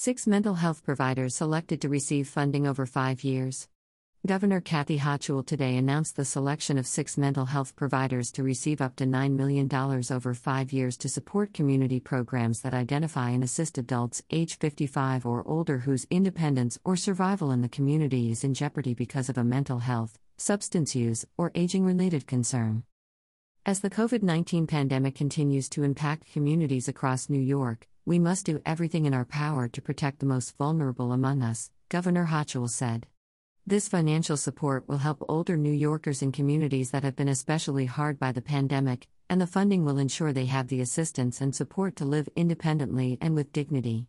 Six mental health providers selected to receive funding over five years. Governor Kathy Hochul today announced the selection of six mental health providers to receive up to $9 million over five years to support community programs that identify and assist adults age 55 or older whose independence or survival in the community is in jeopardy because of a mental health, substance use, or aging related concern. As the COVID 19 pandemic continues to impact communities across New York, we must do everything in our power to protect the most vulnerable among us, Governor Hochul said. This financial support will help older New Yorkers in communities that have been especially hard by the pandemic, and the funding will ensure they have the assistance and support to live independently and with dignity.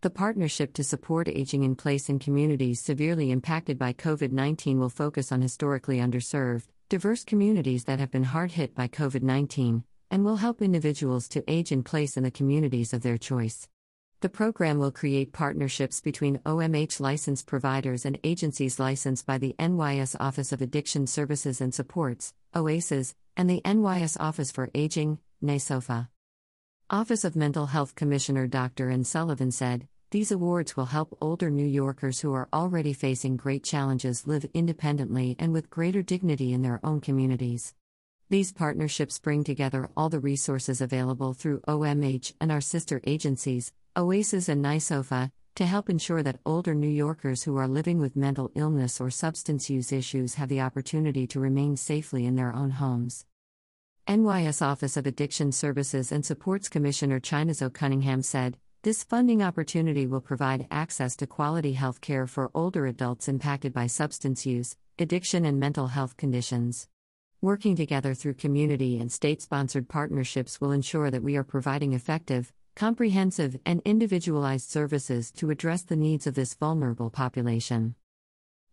The partnership to support aging in place in communities severely impacted by COVID 19 will focus on historically underserved, diverse communities that have been hard hit by COVID 19, and will help individuals to age in place in the communities of their choice. The program will create partnerships between OMH licensed providers and agencies licensed by the NYS Office of Addiction Services and Supports, OASAS, and the NYS Office for Aging, NYSOFA. Office of Mental Health Commissioner Dr. Anne Sullivan said, These awards will help older New Yorkers who are already facing great challenges live independently and with greater dignity in their own communities. These partnerships bring together all the resources available through OMH and our sister agencies, OASAS and NYSOFA, to help ensure that older New Yorkers who are living with mental illness or substance use issues have the opportunity to remain safely in their own homes. NYS Office of Addiction Services and Supports Commissioner Chinazo Cunningham said, This funding opportunity will provide access to quality health care for older adults impacted by substance use, addiction, and mental health conditions. Working together through community and state sponsored partnerships will ensure that we are providing effective, comprehensive, and individualized services to address the needs of this vulnerable population.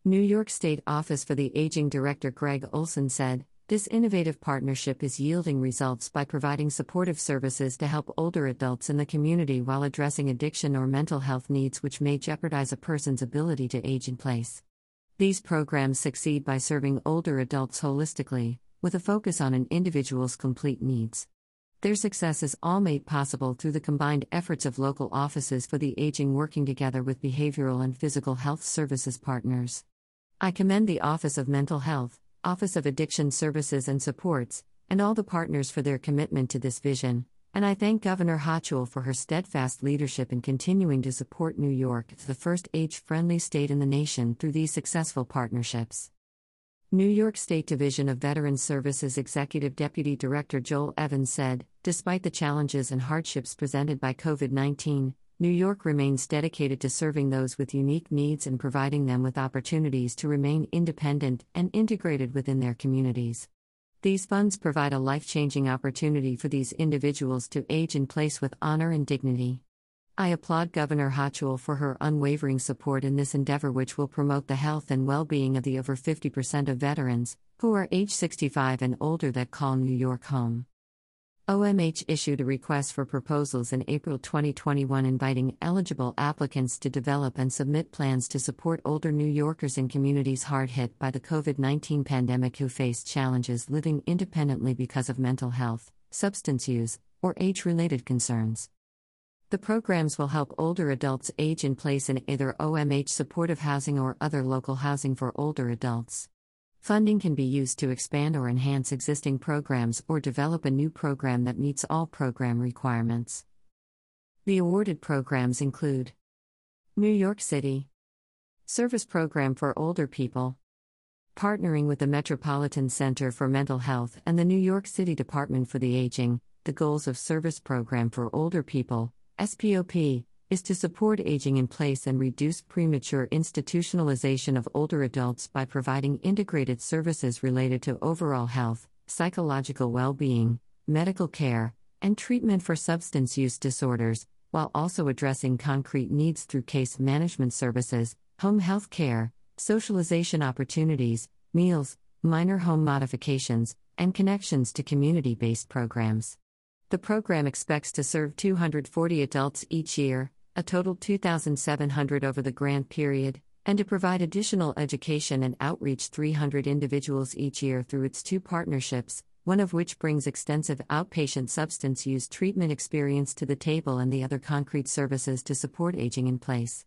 New York State Office for the Aging Director Greg Olsen said, This innovative partnership is yielding results by providing supportive services to help older adults in the community while addressing addiction or mental health needs which may jeopardize a person's ability to age in place. These programs succeed by serving older adults holistically, with a focus on an individual's complete needs. Their success is all made possible through the combined efforts of local offices for the aging working together with behavioral and physical health services partners. I commend the Office of Mental Health, Office of Addiction Services and Supports, and all the partners for their commitment to this vision, and I thank Governor Hochul for her steadfast leadership in continuing to support New York as the first age friendly state in the nation through these successful partnerships. New York State Division of Veterans Services Executive Deputy Director Joel Evans said Despite the challenges and hardships presented by COVID 19, New York remains dedicated to serving those with unique needs and providing them with opportunities to remain independent and integrated within their communities. These funds provide a life changing opportunity for these individuals to age in place with honor and dignity. I applaud Governor Hochul for her unwavering support in this endeavor, which will promote the health and well being of the over 50% of veterans, who are age 65 and older, that call New York home. OMH issued a request for proposals in April 2021 inviting eligible applicants to develop and submit plans to support older New Yorkers in communities hard hit by the COVID 19 pandemic who face challenges living independently because of mental health, substance use, or age related concerns. The programs will help older adults age in place in either OMH supportive housing or other local housing for older adults. Funding can be used to expand or enhance existing programs or develop a new program that meets all program requirements. The awarded programs include New York City Service Program for Older People, partnering with the Metropolitan Center for Mental Health and the New York City Department for the Aging, the Goals of Service Program for Older People SPOP, is to support aging in place and reduce premature institutionalization of older adults by providing integrated services related to overall health, psychological well being, medical care, and treatment for substance use disorders, while also addressing concrete needs through case management services, home health care, socialization opportunities, meals, minor home modifications, and connections to community based programs. The program expects to serve 240 adults each year, a total 2,700 over the grant period, and to provide additional education and outreach 300 individuals each year through its two partnerships one of which brings extensive outpatient substance use treatment experience to the table and the other concrete services to support aging in place.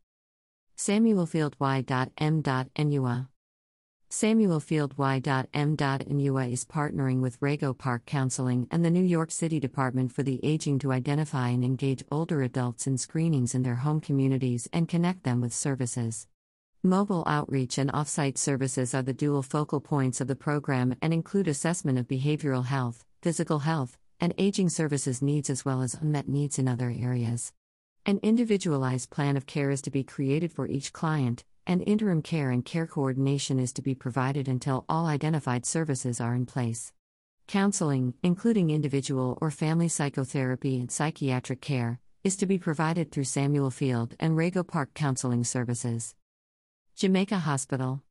Samuel Field Y.M.NUA Samuel Field Y.M.NUA is partnering with Rego Park Counseling and the New York City Department for the Aging to identify and engage older adults in screenings in their home communities and connect them with services. Mobile outreach and offsite services are the dual focal points of the program and include assessment of behavioral health, physical health, and aging services needs as well as unmet needs in other areas. An individualized plan of care is to be created for each client, and interim care and care coordination is to be provided until all identified services are in place. Counseling, including individual or family psychotherapy and psychiatric care, is to be provided through Samuel Field and Rego Park Counseling Services. Jamaica Hospital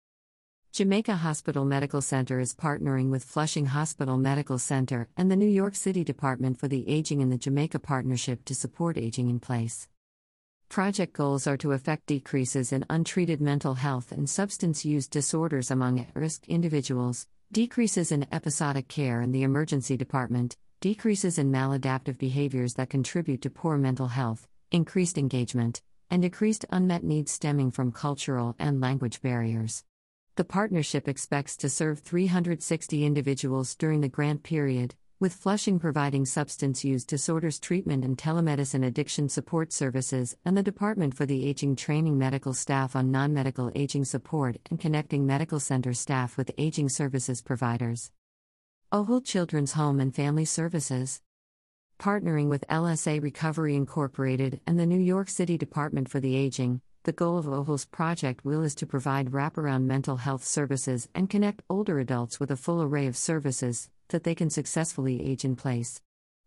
Jamaica Hospital Medical Center is partnering with Flushing Hospital Medical Center and the New York City Department for the Aging in the Jamaica Partnership to support aging in place. Project goals are to effect decreases in untreated mental health and substance use disorders among at risk individuals, decreases in episodic care in the emergency department, decreases in maladaptive behaviors that contribute to poor mental health, increased engagement, and decreased unmet needs stemming from cultural and language barriers. The partnership expects to serve 360 individuals during the grant period, with Flushing providing substance use disorders treatment and telemedicine addiction support services, and the Department for the Aging training medical staff on non medical aging support and connecting medical center staff with aging services providers. OHEL Children's Home and Family Services partnering with LSA Recovery Incorporated and the New York City Department for the Aging. The goal of OHEL's Project Will is to provide wraparound mental health services and connect older adults with a full array of services that they can successfully age in place.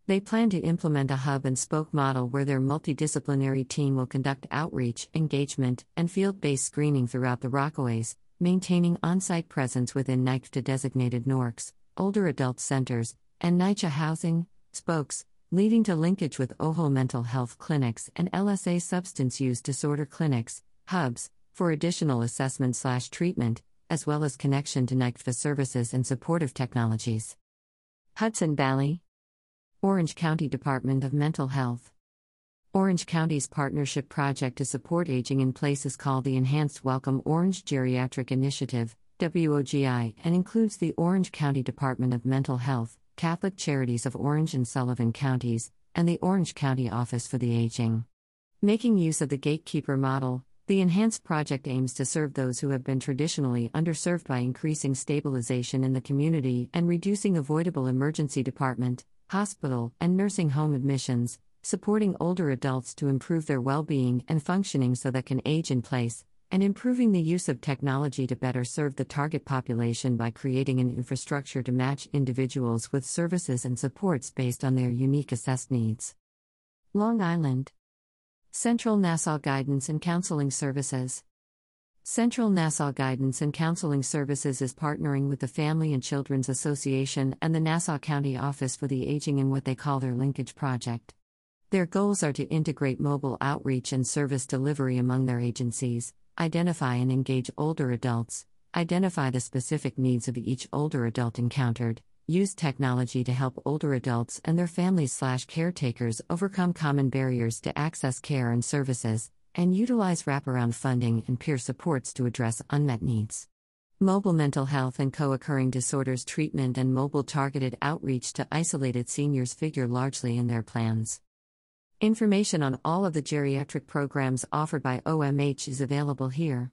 They plan to implement a hub and spoke model where their multidisciplinary team will conduct outreach, engagement, and field based screening throughout the Rockaways, maintaining on site presence within NYCFTA designated NORCs, older adult centers, and NYCHA housing, spokes, leading to linkage with OHEL mental health clinics and LSA substance use disorder clinics, hubs, for additional assessment slash treatment, as well as connection to NYCFTA services and supportive technologies. Hudson Valley Orange County Department of Mental Health Orange County's partnership project to support aging in place is called the Enhanced Welcome Orange Geriatric Initiative, WOGI, and includes the Orange County Department of Mental Health, Catholic Charities of Orange and Sullivan Counties, and the Orange County Office for the Aging. Making use of the gatekeeper model, the Enhanced Project aims to serve those who have been traditionally underserved by increasing stabilization in the community and reducing avoidable emergency department, hospital, and nursing home admissions, supporting older adults to improve their well being and functioning so that can age in place, and improving the use of technology to better serve the target population by creating an infrastructure to match individuals with services and supports based on their unique assessed needs. Long Island Central Nassau Guidance and Counseling Services Central Nassau Guidance and Counseling Services is partnering with the Family and Children's Association and the Nassau County Office for the Aging in what they call their Linkage Project. Their goals are to integrate mobile outreach and service delivery among their agencies, identify and engage older adults, identify the specific needs of each older adult encountered, use technology to help older adults and their families slash caretakers overcome common barriers to access care and services, and utilize wraparound funding and peer supports to address unmet needs. Mobile mental health and co occurring disorders treatment and mobile targeted outreach to isolated seniors figure largely in their plans. Information on all of the geriatric programs offered by OMH is available here.